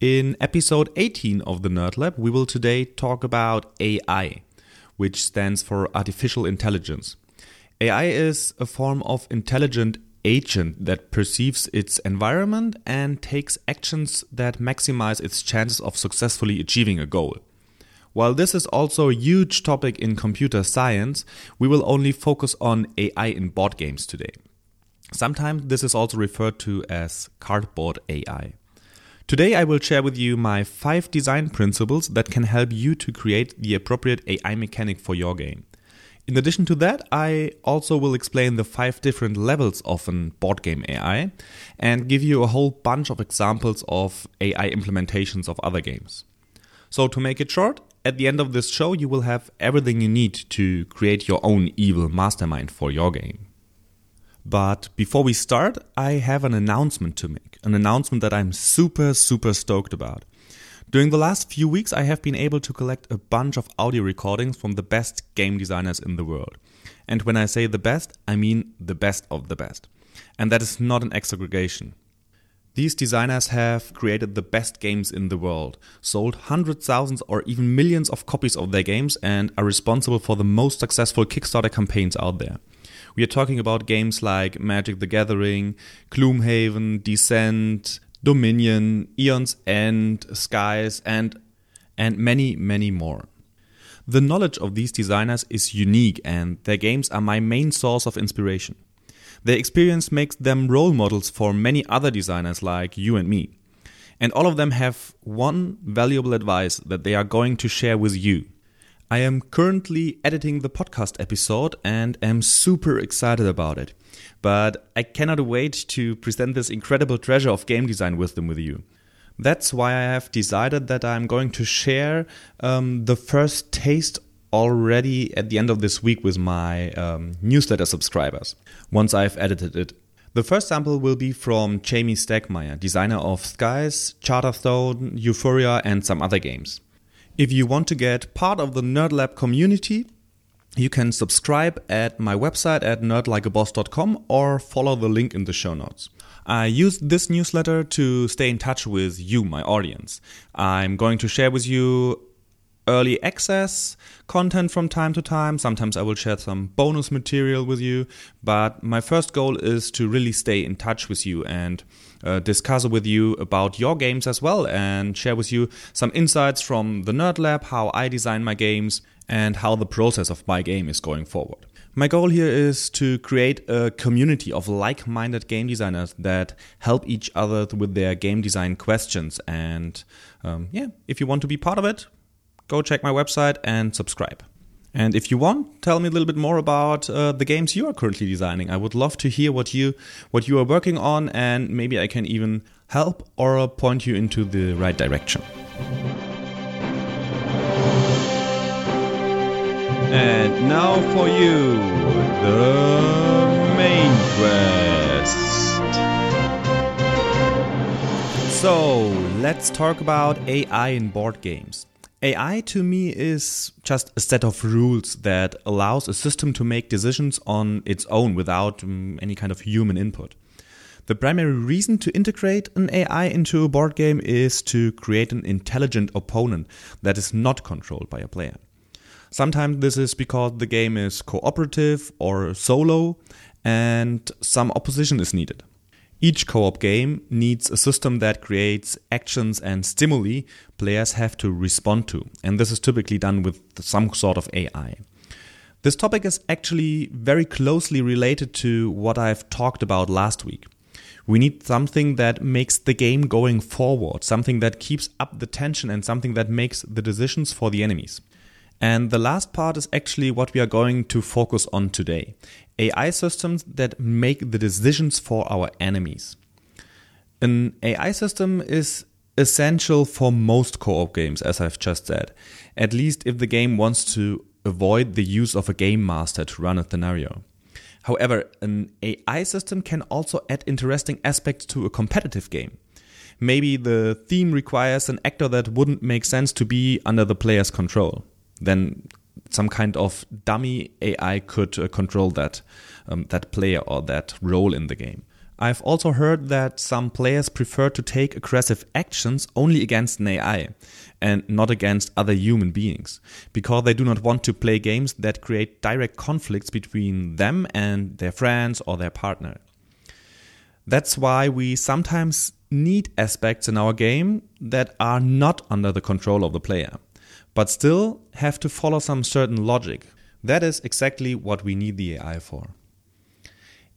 In episode 18 of the Nerd Lab, we will today talk about AI, which stands for artificial intelligence. AI is a form of intelligent agent that perceives its environment and takes actions that maximize its chances of successfully achieving a goal. While this is also a huge topic in computer science, we will only focus on AI in board games today. Sometimes this is also referred to as cardboard AI. Today, I will share with you my five design principles that can help you to create the appropriate AI mechanic for your game. In addition to that, I also will explain the five different levels of an board game AI and give you a whole bunch of examples of AI implementations of other games. So, to make it short, at the end of this show, you will have everything you need to create your own evil mastermind for your game. But before we start, I have an announcement to make. An announcement that I'm super, super stoked about. During the last few weeks, I have been able to collect a bunch of audio recordings from the best game designers in the world. And when I say the best, I mean the best of the best. And that is not an exaggeration. These designers have created the best games in the world, sold hundreds, thousands, or even millions of copies of their games, and are responsible for the most successful Kickstarter campaigns out there. We are talking about games like Magic the Gathering, Gloomhaven, Descent, Dominion, Aeon's End, Scythe, and and many, many more. The knowledge of these designers is unique and their games are my main source of inspiration. Their experience makes them role models for many other designers like you and me. And all of them have one valuable advice that they are going to share with you. I am currently editing the podcast episode and am super excited about it. But I cannot wait to present this incredible treasure of game design wisdom with you. That's why I have decided that I'm going to share um, the first taste already at the end of this week with my um, newsletter subscribers, once I've edited it. The first sample will be from Jamey Stegmaier, designer of Scythe, Charterstone, Euphoria, and some other games. If you want to get part of the NerdLab community, you can subscribe at my website at nerdlikeaboss.com or follow the link in the show notes. I use this newsletter to stay in touch with you, my audience. I'm going to share with you early access content from time to time. Sometimes I will share some bonus material with you, but my first goal is to really stay in touch with you and uh, discuss with you about your games as well and share with you some insights from the Nerd Lab, how I design my games, and how the process of my game is going forward. My goal here is to create a community of like minded game designers that help each other with their game design questions. And um, yeah, if you want to be part of it, go check my website and subscribe. And if you want, tell me a little bit more about uh, the games you are currently designing. I would love to hear what you what you are working on, and maybe I can even help or point you into the right direction. And now for you, the main quest. So let's talk about AI in board games. AI to me is just a set of rules that allows a system to make decisions on its own without um, any kind of human input. The primary reason to integrate an AI into a board game is to create an intelligent opponent that is not controlled by a player. Sometimes this is because the game is cooperative or solo and some opposition is needed. Each co op game needs a system that creates actions and stimuli players have to respond to, and this is typically done with some sort of AI. This topic is actually very closely related to what I've talked about last week. We need something that makes the game going forward, something that keeps up the tension, and something that makes the decisions for the enemies. And the last part is actually what we are going to focus on today AI systems that make the decisions for our enemies. An AI system is essential for most co op games, as I've just said, at least if the game wants to avoid the use of a game master to run a scenario. However, an AI system can also add interesting aspects to a competitive game. Maybe the theme requires an actor that wouldn't make sense to be under the player's control. Then some kind of dummy AI could uh, control that um, that player or that role in the game. I've also heard that some players prefer to take aggressive actions only against an AI and not against other human beings because they do not want to play games that create direct conflicts between them and their friends or their partner. That's why we sometimes need aspects in our game that are not under the control of the player, but still have to follow some certain logic. That is exactly what we need the AI for.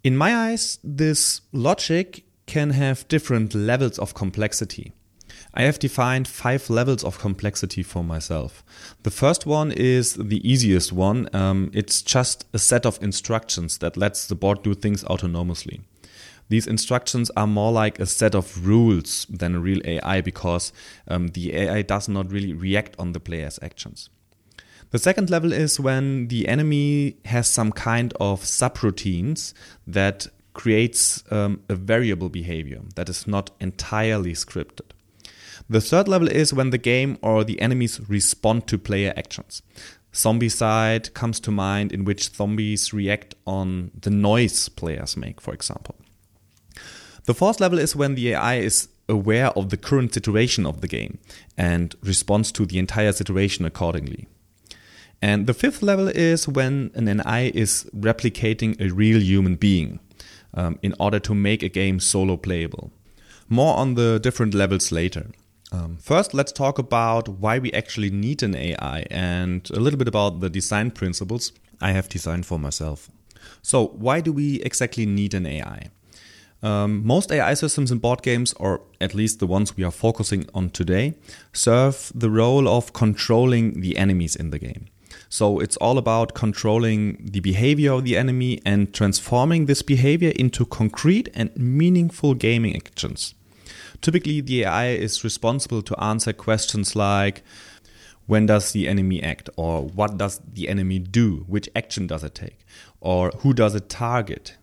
In my eyes, this logic can have different levels of complexity. I have defined five levels of complexity for myself. The first one is the easiest one. Um, it's just a set of instructions that lets the board do things autonomously. These instructions are more like a set of rules than a real AI because um, the AI does not really react on the player's actions. The second level is when the enemy has some kind of subroutines that creates um, a variable behavior that is not entirely scripted. The third level is when the game or the enemies respond to player actions. Zombicide comes to mind, in which zombies react on the noise players make, for example. The fourth level is when the AI is aware of the current situation of the game and responds to the entire situation accordingly. And the fifth level is when an AI is replicating a real human being um, in order to make a game solo playable. More on the different levels later. Um, first, let's talk about why we actually need an AI and a little bit about the design principles I have designed for myself. So, why do we exactly need an AI? Um, most AI systems in board games, or at least the ones we are focusing on today, serve the role of controlling the enemies in the game. So it's all about controlling the behavior of the enemy and transforming this behavior into concrete and meaningful gaming actions. Typically, the AI is responsible to answer questions like when does the enemy act, or what does the enemy do, which action does it take, or who does it target,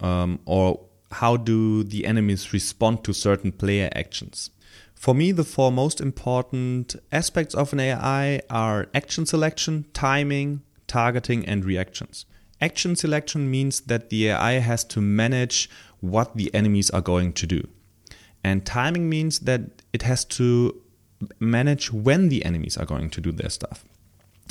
um, or how do the enemies respond to certain player actions. For me, the four most important aspects of an AI are action selection, timing, targeting, and reactions. Action selection means that the AI has to manage what the enemies are going to do. And timing means that it has to manage when the enemies are going to do their stuff.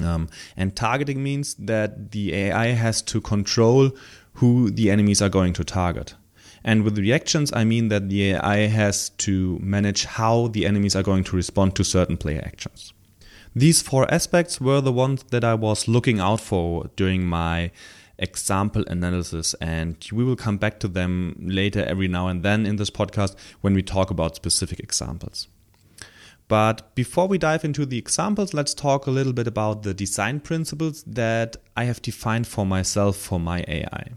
Um, and targeting means that the AI has to control who the enemies are going to target. And with reactions, I mean that the AI has to manage how the enemies are going to respond to certain player actions. These four aspects were the ones that I was looking out for during my example analysis, and we will come back to them later every now and then in this podcast when we talk about specific examples. But before we dive into the examples, let's talk a little bit about the design principles that I have defined for myself for my AI.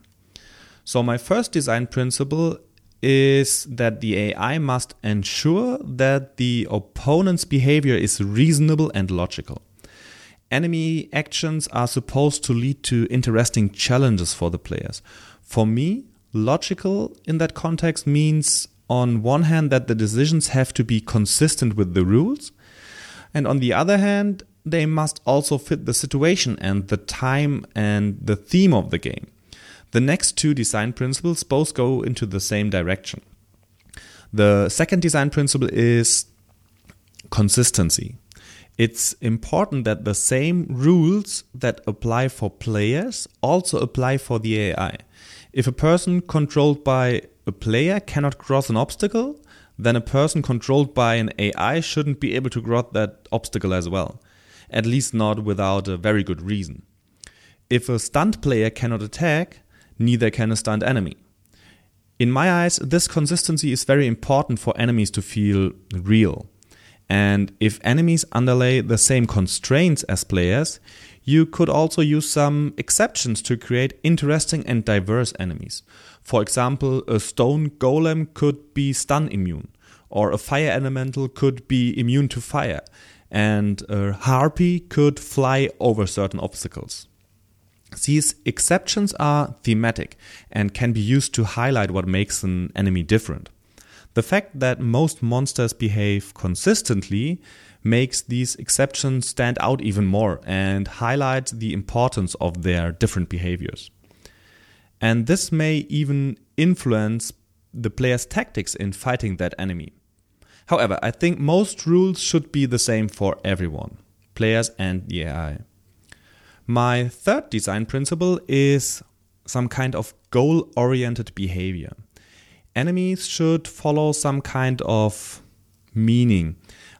So, my first design principle is that the AI must ensure that the opponent's behavior is reasonable and logical. Enemy actions are supposed to lead to interesting challenges for the players. For me, logical in that context means, on one hand, that the decisions have to be consistent with the rules, and on the other hand, they must also fit the situation and the time and the theme of the game. The next two design principles both go into the same direction. The second design principle is consistency. It's important that the same rules that apply for players also apply for the AI. If a person controlled by a player cannot cross an obstacle, then a person controlled by an AI shouldn't be able to cross that obstacle as well. At least not without a very good reason. If a stunt player cannot attack, neither can a stunned enemy. In my eyes, this consistency is very important for enemies to feel real. And if enemies underlay the same constraints as players, you could also use some exceptions to create interesting and diverse enemies. For example, a stone golem could be stun immune, or a fire elemental could be immune to fire, and a harpy could fly over certain obstacles. These exceptions are thematic and can be used to highlight what makes an enemy different. The fact that most monsters behave consistently makes these exceptions stand out even more and highlights the importance of their different behaviors. And this may even influence the player's tactics in fighting that enemy. However, I think most rules should be the same for everyone, players and the AI. My third design principle is some kind of goal oriented behavior. Enemies should follow some kind of meaning.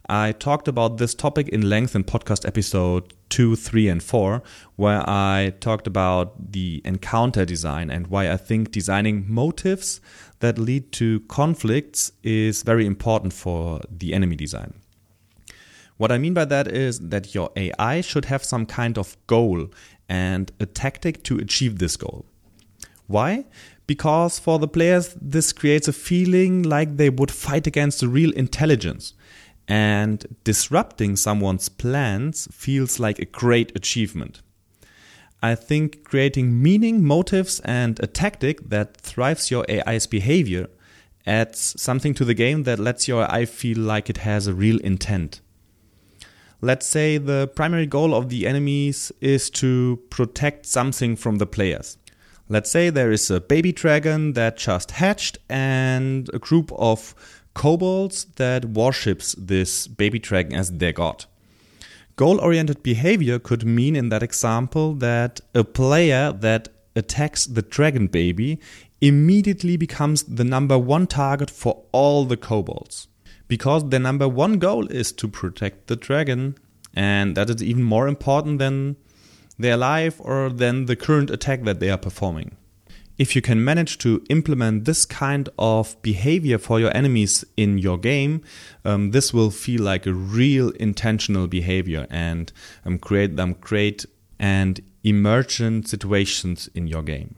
I talked about this topic in length in podcast episode 2, 3, and 4, where I talked about the encounter design and why I think designing motives that lead to conflicts is very important for the enemy design. What I mean by that is that your AI should have some kind of goal and a tactic to achieve this goal. Why? Because for the players, this creates a feeling like they would fight against a real intelligence. And disrupting someone's plans feels like a great achievement. I think creating meaning, motives, and a tactic that thrives your AI's behavior adds something to the game that lets your AI feel like it has a real intent. Let's say the primary goal of the enemies is to protect something from the players. Let's say there is a baby dragon that just hatched and a group of kobolds that worships this baby dragon as their god. Goal oriented behavior could mean, in that example, that a player that attacks the dragon baby immediately becomes the number one target for all the kobolds. Because their number one goal is to protect the dragon, and that is even more important than their life or than the current attack that they are performing if you can manage to implement this kind of behavior for your enemies in your game, um, this will feel like a real intentional behavior and um, create them great and emergent situations in your game.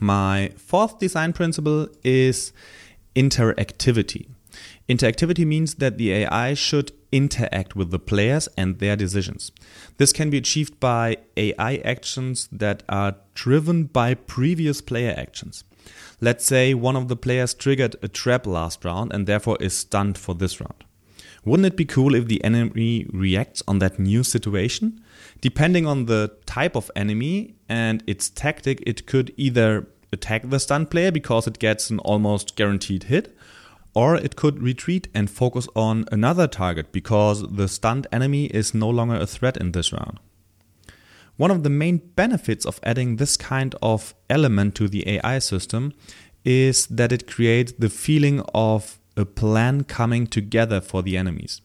My fourth design principle is interactivity. Interactivity means that the AI should interact with the players and their decisions. This can be achieved by AI actions that are driven by previous player actions. Let's say one of the players triggered a trap last round and therefore is stunned for this round. Wouldn't it be cool if the enemy reacts on that new situation? Depending on the type of enemy and its tactic, it could either attack the stunned player because it gets an almost guaranteed hit, or it could retreat and focus on another target because the stunned enemy is no longer a threat in this round. One of the main benefits of adding this kind of element to the AI system is that it creates the feeling of a plan coming together for the enemies.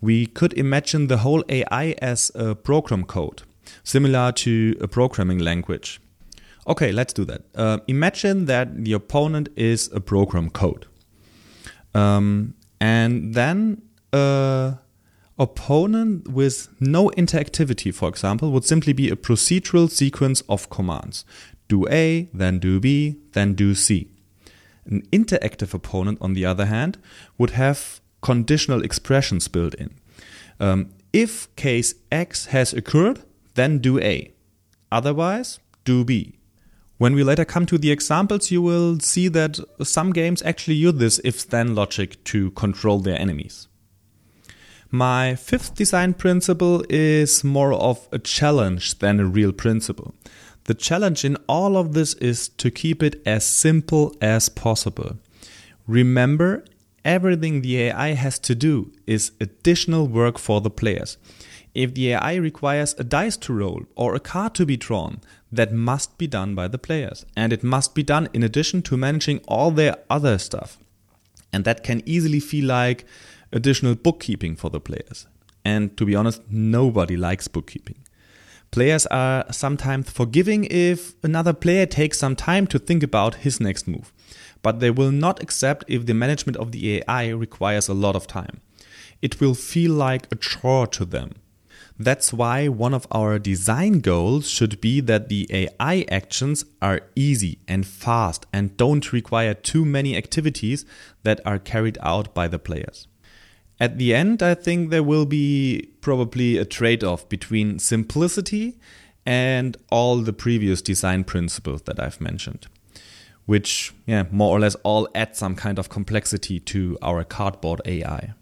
We could imagine the whole AI as a program code, similar to a programming language. Okay, let's do that. Uh, imagine that the opponent is a program code. Um, and then a opponent with no interactivity, for example, would simply be a procedural sequence of commands. Do A, then do B, then do C. An interactive opponent, on the other hand, would have conditional expressions built in. Um, if case X has occurred, then do A. Otherwise, do B. When we later come to the examples, you will see that some games actually use this if then logic to control their enemies. My fifth design principle is more of a challenge than a real principle. The challenge in all of this is to keep it as simple as possible. Remember, everything the AI has to do is additional work for the players. If the AI requires a dice to roll or a card to be drawn, that must be done by the players. And it must be done in addition to managing all their other stuff. And that can easily feel like additional bookkeeping for the players. And to be honest, nobody likes bookkeeping. Players are sometimes forgiving if another player takes some time to think about his next move. But they will not accept if the management of the AI requires a lot of time. It will feel like a chore to them. That's why one of our design goals should be that the AI actions are easy and fast and don't require too many activities that are carried out by the players. At the end, I think there will be probably a trade off between simplicity and all the previous design principles that I've mentioned, which, yeah, more or less all add some kind of complexity to our cardboard AI.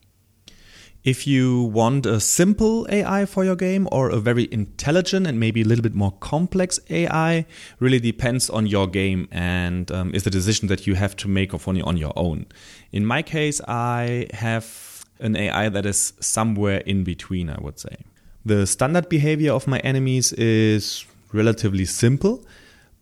If you want a simple AI for your game or a very intelligent and maybe a little bit more complex AI, really depends on your game and um, is the decision that you have to make on your own. In my case, I have an AI that is somewhere in between, I would say. The standard behavior of my enemies is relatively simple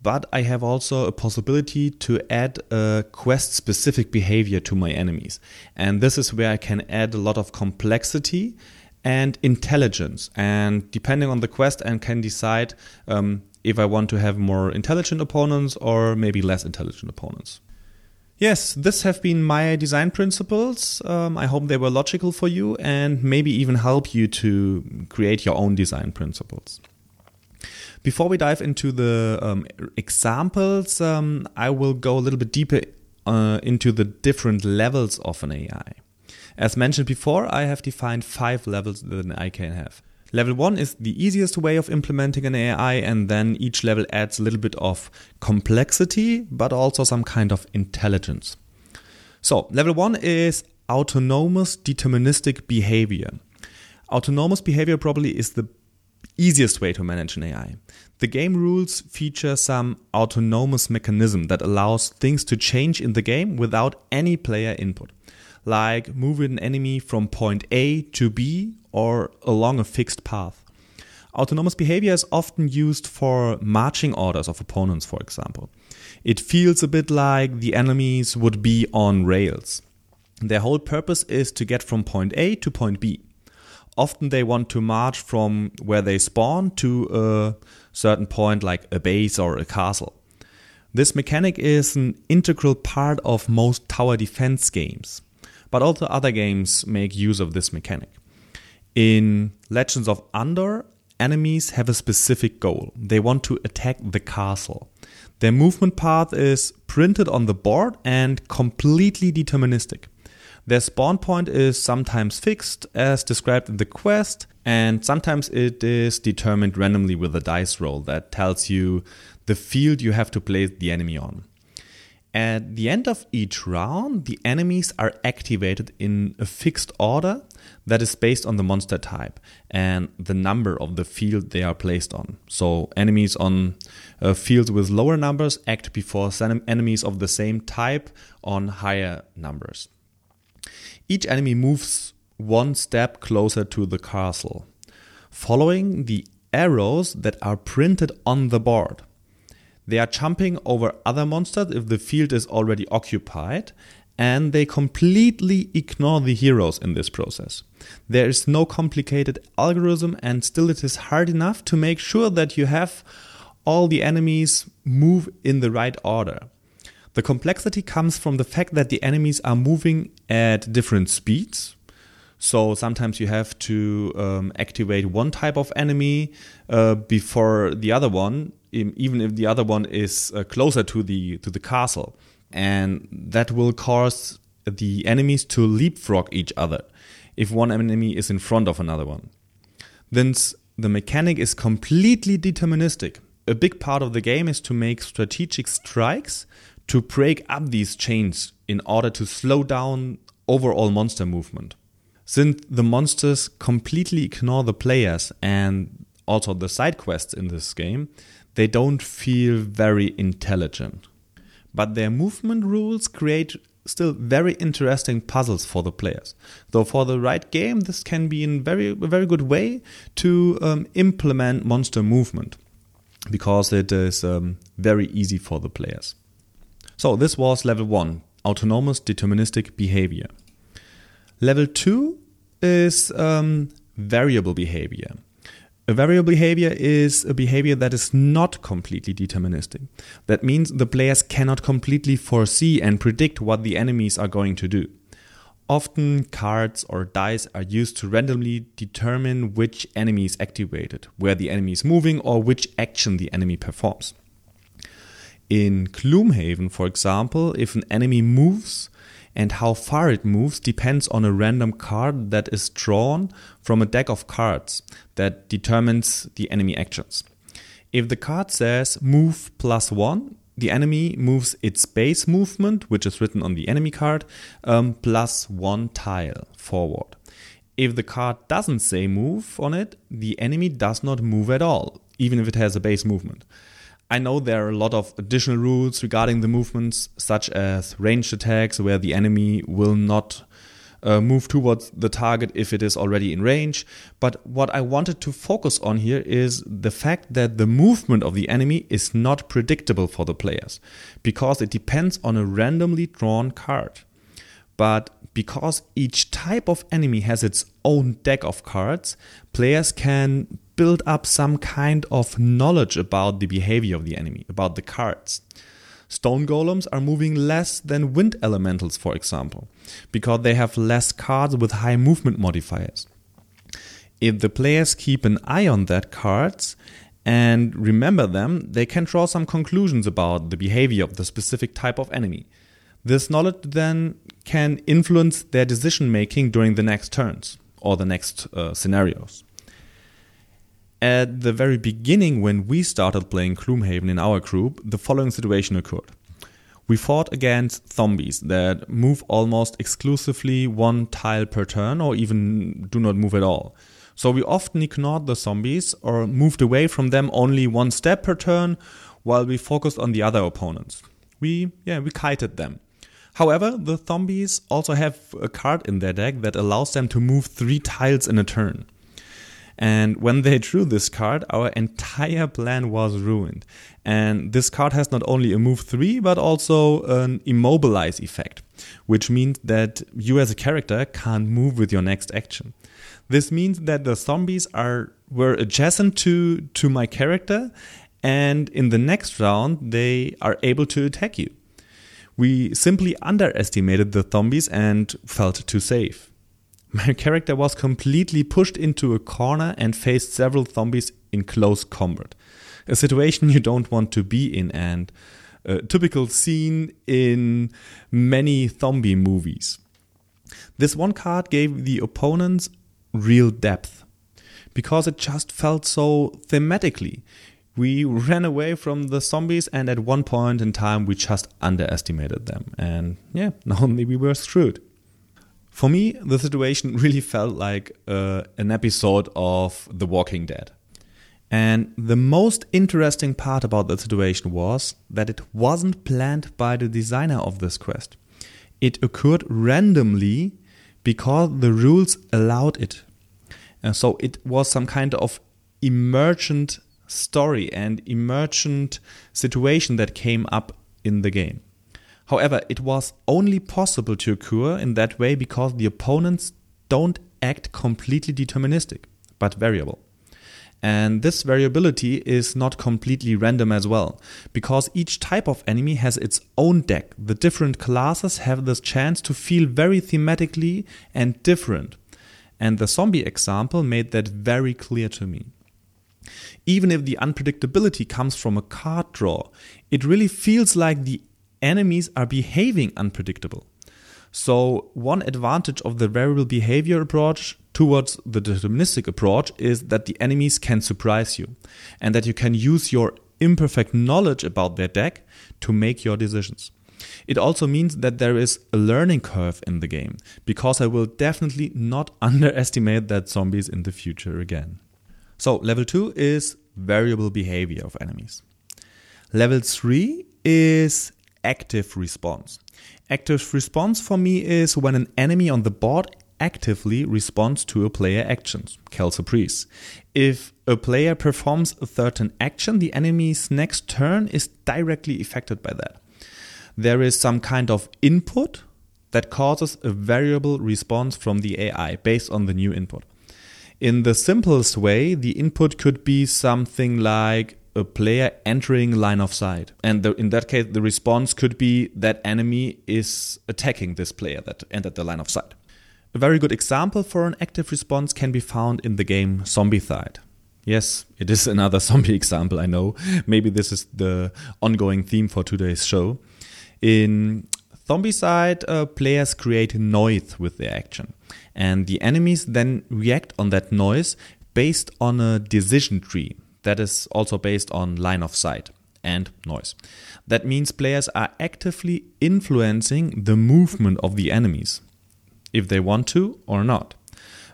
but I have also a possibility to add a quest specific behavior to my enemies. And this is where I can add a lot of complexity and intelligence. And depending on the quest, I can decide um, if I want to have more intelligent opponents or maybe less intelligent opponents. Yes, this have been my design principles. Um, I hope they were logical for you and maybe even help you to create your own design principles. Before we dive into the um, examples, um, I will go a little bit deeper uh, into the different levels of an AI. As mentioned before, I have defined five levels that an AI can have. Level one is the easiest way of implementing an AI, and then each level adds a little bit of complexity, but also some kind of intelligence. So, level one is autonomous deterministic behavior. Autonomous behavior probably is the easiest way to manage an AI. The game rules feature some autonomous mechanism that allows things to change in the game without any player input, like moving an enemy from point A to B or along a fixed path. Autonomous behavior is often used for marching orders of opponents, for example. It feels a bit like the enemies would be on rails. Their whole purpose is to get from point A to point B often they want to march from where they spawn to a certain point like a base or a castle. This mechanic is an integral part of most tower defense games, but also other games make use of this mechanic. In Legends of Andor, enemies have a specific goal. They want to attack the castle. Their movement path is printed on the board and completely deterministic. Their spawn point is sometimes fixed, as described in the quest, and sometimes it is determined randomly with a dice roll that tells you the field you have to place the enemy on. At the end of each round, the enemies are activated in a fixed order that is based on the monster type and the number of the field they are placed on. So, enemies on fields with lower numbers act before enemies of the same type on higher numbers. Each enemy moves one step closer to the castle, following the arrows that are printed on the board. They are jumping over other monsters if the field is already occupied, and they completely ignore the heroes in this process. There is no complicated algorithm, and still it is hard enough to make sure that you have all the enemies move in the right order. The complexity comes from the fact that the enemies are moving at different speeds. So sometimes you have to um, activate one type of enemy uh, before the other one, even if the other one is uh, closer to the to the castle, and that will cause the enemies to leapfrog each other if one enemy is in front of another one. Then the mechanic is completely deterministic. A big part of the game is to make strategic strikes to break up these chains in order to slow down overall monster movement. Since the monsters completely ignore the players and also the side quests in this game, they don't feel very intelligent. But their movement rules create still very interesting puzzles for the players. Though for the right game, this can be in very a very good way to um, implement monster movement because it is um, very easy for the players. So this was level one, autonomous deterministic behavior. Level two is um, variable behavior. A variable behavior is a behavior that is not completely deterministic. That means the players cannot completely foresee and predict what the enemies are going to do. Often, cards or dice are used to randomly determine which enemy is activated, where the enemy is moving, or which action the enemy performs. In Gloomhaven, for example, if an enemy moves and how far it moves depends on a random card that is drawn from a deck of cards that determines the enemy actions. If the card says move plus one, the enemy moves its base movement, which is written on the enemy card, um, plus one tile forward. If the card doesn't say move on it, the enemy does not move at all, even if it has a base movement. I know there are a lot of additional rules regarding the movements, such as ranged attacks, where the enemy will not uh, move towards the target if it is already in range. But what I wanted to focus on here is the fact that the movement of the enemy is not predictable for the players because it depends on a randomly drawn card. But because each type of enemy has its own deck of cards, players can build up some kind of knowledge about the behavior of the enemy, about the cards. Stone golems are moving less than wind elementals, for example, because they have less cards with high movement modifiers. If the players keep an eye on that cards and remember them, they can draw some conclusions about the behavior of the specific type of enemy. This knowledge then can influence their decision making during the next turns or the next uh, scenarios. At the very beginning, when we started playing Gloomhaven in our group, the following situation occurred. We fought against zombies that move almost exclusively one tile per turn or even do not move at all. So we often ignored the zombies or moved away from them only one step per turn while we focused on the other opponents. We, yeah, we kited them. However, the zombies also have a card in their deck that allows them to move three tiles in a turn. And when they drew this card, our entire plan was ruined. And this card has not only a move 3, but also an immobilize effect, which means that you as a character can't move with your next action. This means that the zombies are were adjacent to to my character and in the next round they are able to attack you. We simply underestimated the zombies and felt too safe. My character was completely pushed into a corner and faced several zombies in close combat. A situation you don't want to be in, and a typical scene in many zombie movies. This one card gave the opponents real depth because it just felt so thematically. We ran away from the zombies, and at one point in time, we just underestimated them. And yeah, now we were screwed. For me, the situation really felt like uh, an episode of The Walking Dead. And the most interesting part about the situation was that it wasn't planned by the designer of this quest. It occurred randomly because the rules allowed it. And so it was some kind of emergent story and emergent situation that came up in the game. However, it was only possible to occur in that way because the opponents don't act completely deterministic, but variable. And this variability is not completely random as well, because each type of enemy has its own deck. The different classes have this chance to feel very thematically and different. And the zombie example made that very clear to me. Even if the unpredictability comes from a card draw, it really feels like the enemies are behaving unpredictable. So, one advantage of the variable behavior approach towards the deterministic approach is that the enemies can surprise you and that you can use your imperfect knowledge about their deck to make your decisions. It also means that there is a learning curve in the game because I will definitely not underestimate that zombies in the future again. So, level 2 is variable behavior of enemies. Level 3 is active response. Active response for me is when an enemy on the board actively responds to a player actions, Surprise. If a player performs a certain action, the enemy's next turn is directly affected by that. There is some kind of input that causes a variable response from the AI based on the new input. In the simplest way, the input could be something like a player entering line of sight. And the, in that case, the response could be that enemy is attacking this player that entered the line of sight. A very good example for an active response can be found in the game Zombie Zombicide. Yes, it is another zombie example, I know. Maybe this is the ongoing theme for today's show. In Zombicide, uh, players create noise with their action, and the enemies then react on that noise based on a decision tree that is also based on line of sight and noise. That means players are actively influencing the movement of the enemies, if they want to or not.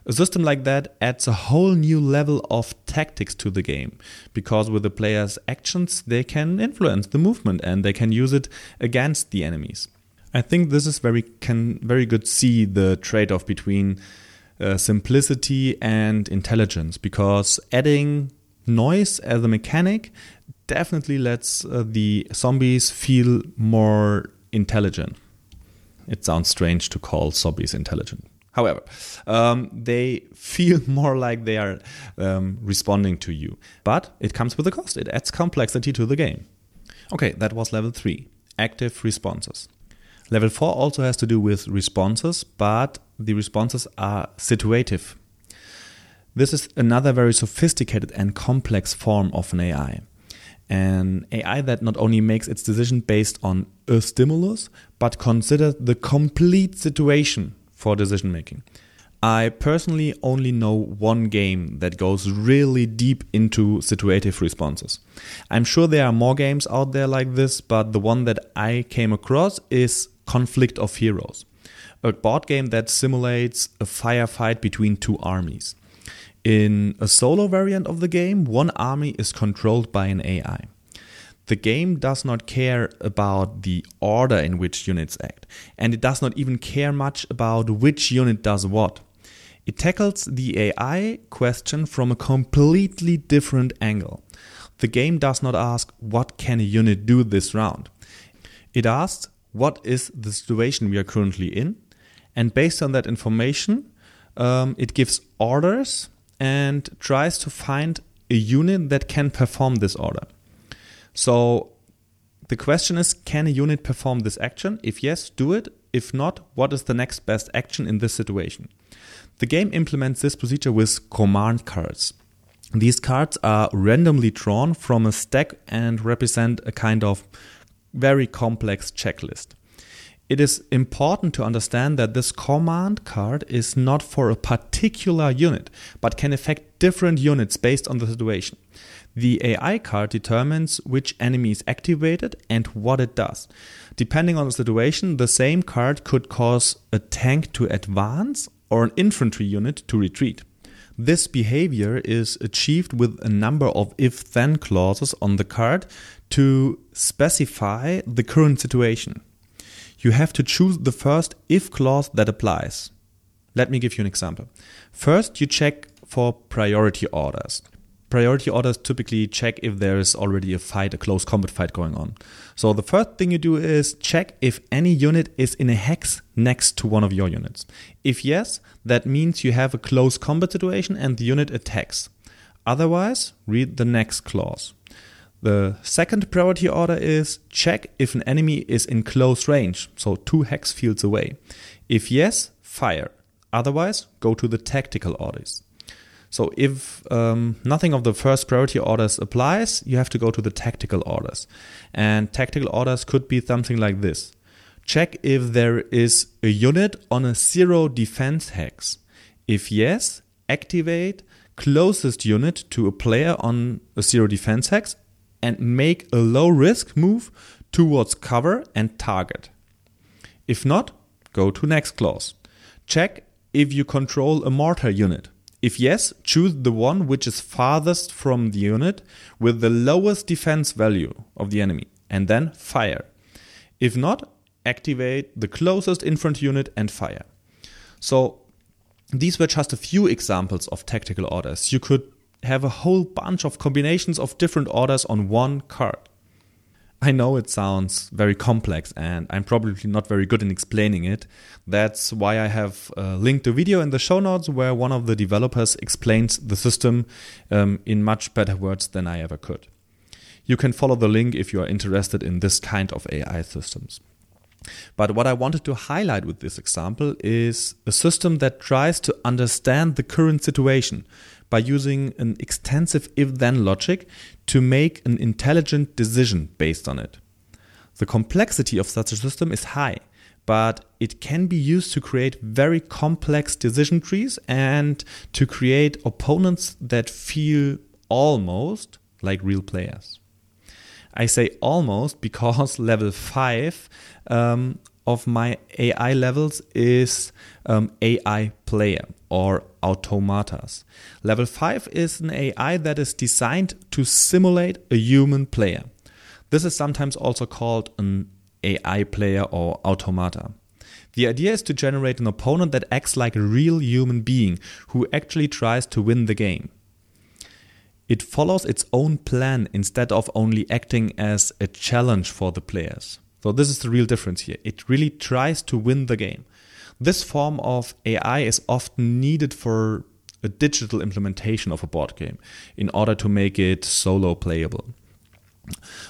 A system like that adds a whole new level of tactics to the game because with the player's actions they can influence the movement and they can use it against the enemies. I think this is very can very good see the trade-off between uh, simplicity and intelligence because adding noise as a mechanic definitely lets uh, the zombies feel more intelligent. It sounds strange to call zombies intelligent. However, um, they feel more like they are um, responding to you. But it comes with a cost, it adds complexity to the game. Okay, that was level 3 active responses. Level 4 also has to do with responses, but the responses are situative. This is another very sophisticated and complex form of an AI. An AI that not only makes its decision based on a stimulus, but considers the complete situation for decision making. I personally only know one game that goes really deep into situative responses. I'm sure there are more games out there like this, but the one that I came across is Conflict of Heroes, a board game that simulates a firefight between two armies. In a solo variant of the game, one army is controlled by an AI. The game does not care about the order in which units act, and it does not even care much about which unit does what. It tackles the AI question from a completely different angle. The game does not ask, What can a unit do this round? It asks, What is the situation we are currently in? And based on that information, um, it gives orders and tries to find a unit that can perform this order. So the question is can a unit perform this action? If yes, do it. If not, what is the next best action in this situation? The game implements this procedure with command cards. These cards are randomly drawn from a stack and represent a kind of very complex checklist. It is important to understand that this command card is not for a particular unit, but can affect different units based on the situation. The AI card determines which enemy is activated and what it does. Depending on the situation, the same card could cause a tank to advance or an infantry unit to retreat. This behavior is achieved with a number of if then clauses on the card to specify the current situation you have to choose the first if clause that applies. Let me give you an example. First, you check for priority orders. Priority orders typically check if there is already a fight, a close combat fight going on. So the first thing you do is check if any unit is in a hex next to one of your units. If yes, that means you have a close combat situation and the unit attacks. Otherwise, read the next clause. The second priority order is check if an enemy is in close range, so two hex fields away. If yes, fire. Otherwise, go to the tactical orders. So if um, nothing of the first priority orders applies, you have to go to the tactical orders. And tactical orders could be something like this. Check if there is a unit on a zero defense hex. If yes, activate closest unit to a player on a zero defense hex and make a low risk move towards cover and target. If not, go to next clause. Check if you control a mortar unit. If yes, choose the one which is farthest from the unit with the lowest defense value of the enemy and then fire. If not, activate the closest infantry unit and fire. So these were just a few examples of tactical orders. You could have a whole bunch of combinations of different orders on one card. I know it sounds very complex and I'm probably not very good in explaining it. That's why I have uh, linked a video in the show notes where one of the developers explains the system um, in much better words than I ever could. You can follow the link if you are interested in this kind of AI systems. But what I wanted to highlight with this example is a system that tries to understand the current situation by using an extensive if then logic to make an intelligent decision based on it. The complexity of such a system is high, but it can be used to create very complex decision trees and to create opponents that feel almost like real players. I say almost because level 5 um, of my AI levels is um, AI player or automatas. Level 5 is an AI that is designed to simulate a human player. This is sometimes also called an AI player or automata. The idea is to generate an opponent that acts like a real human being who actually tries to win the game. It follows its own plan instead of only acting as a challenge for the players. So, this is the real difference here. It really tries to win the game. This form of AI is often needed for a digital implementation of a board game in order to make it solo playable.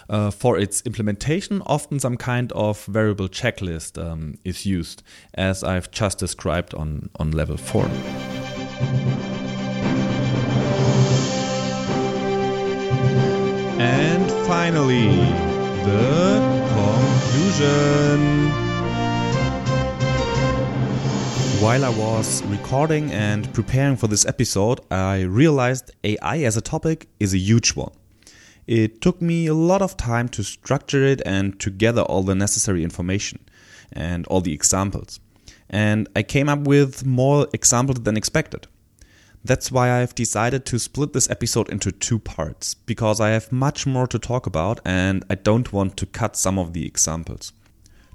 Uh, for its implementation, often some kind of variable checklist um, is used, as I've just described on, on level 4. And finally, the conclusion. While I was recording and preparing for this episode, I realized AI as a topic is a huge one. It took me a lot of time to structure it and to gather all the necessary information and all the examples. And I came up with more examples than expected. That's why I've decided to split this episode into two parts, because I have much more to talk about and I don't want to cut some of the examples.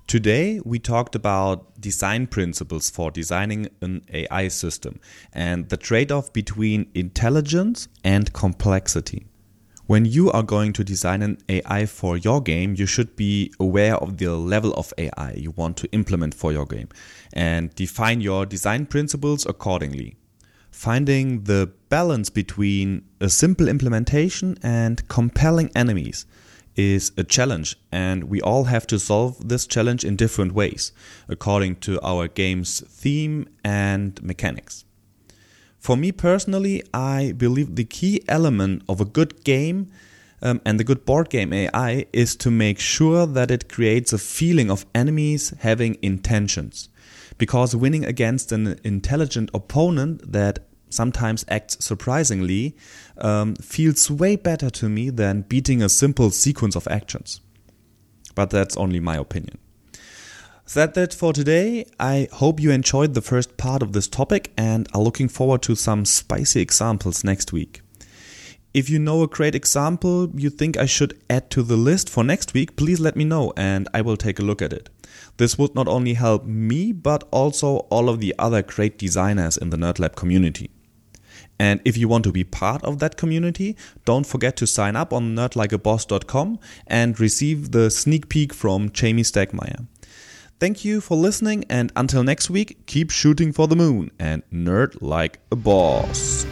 Today, we talked about design principles for designing an AI system and the trade off between intelligence and complexity. When you are going to design an AI for your game, you should be aware of the level of AI you want to implement for your game and define your design principles accordingly finding the balance between a simple implementation and compelling enemies is a challenge, and we all have to solve this challenge in different ways, according to our game's theme and mechanics. For me personally, I believe the key element of a good game um, and the good board game AI is to make sure that it creates a feeling of enemies having intentions because winning against an intelligent opponent that sometimes acts surprisingly um, feels way better to me than beating a simple sequence of actions. But that's only my opinion. That's it for today. I hope you enjoyed the first part of this topic and are looking forward to some spicy examples next week. If you know a great example you think I should add to the list for next week, please let me know and I will take a look at it. This would not only help me, but also all of the other great designers in the NerdLab community. And if you want to be part of that community, don't forget to sign up on nerdlikeaboss.com and receive the sneak peek from Jamey Stegmaier. Thank you for listening, and until next week, keep shooting for the moon and nerd like a boss.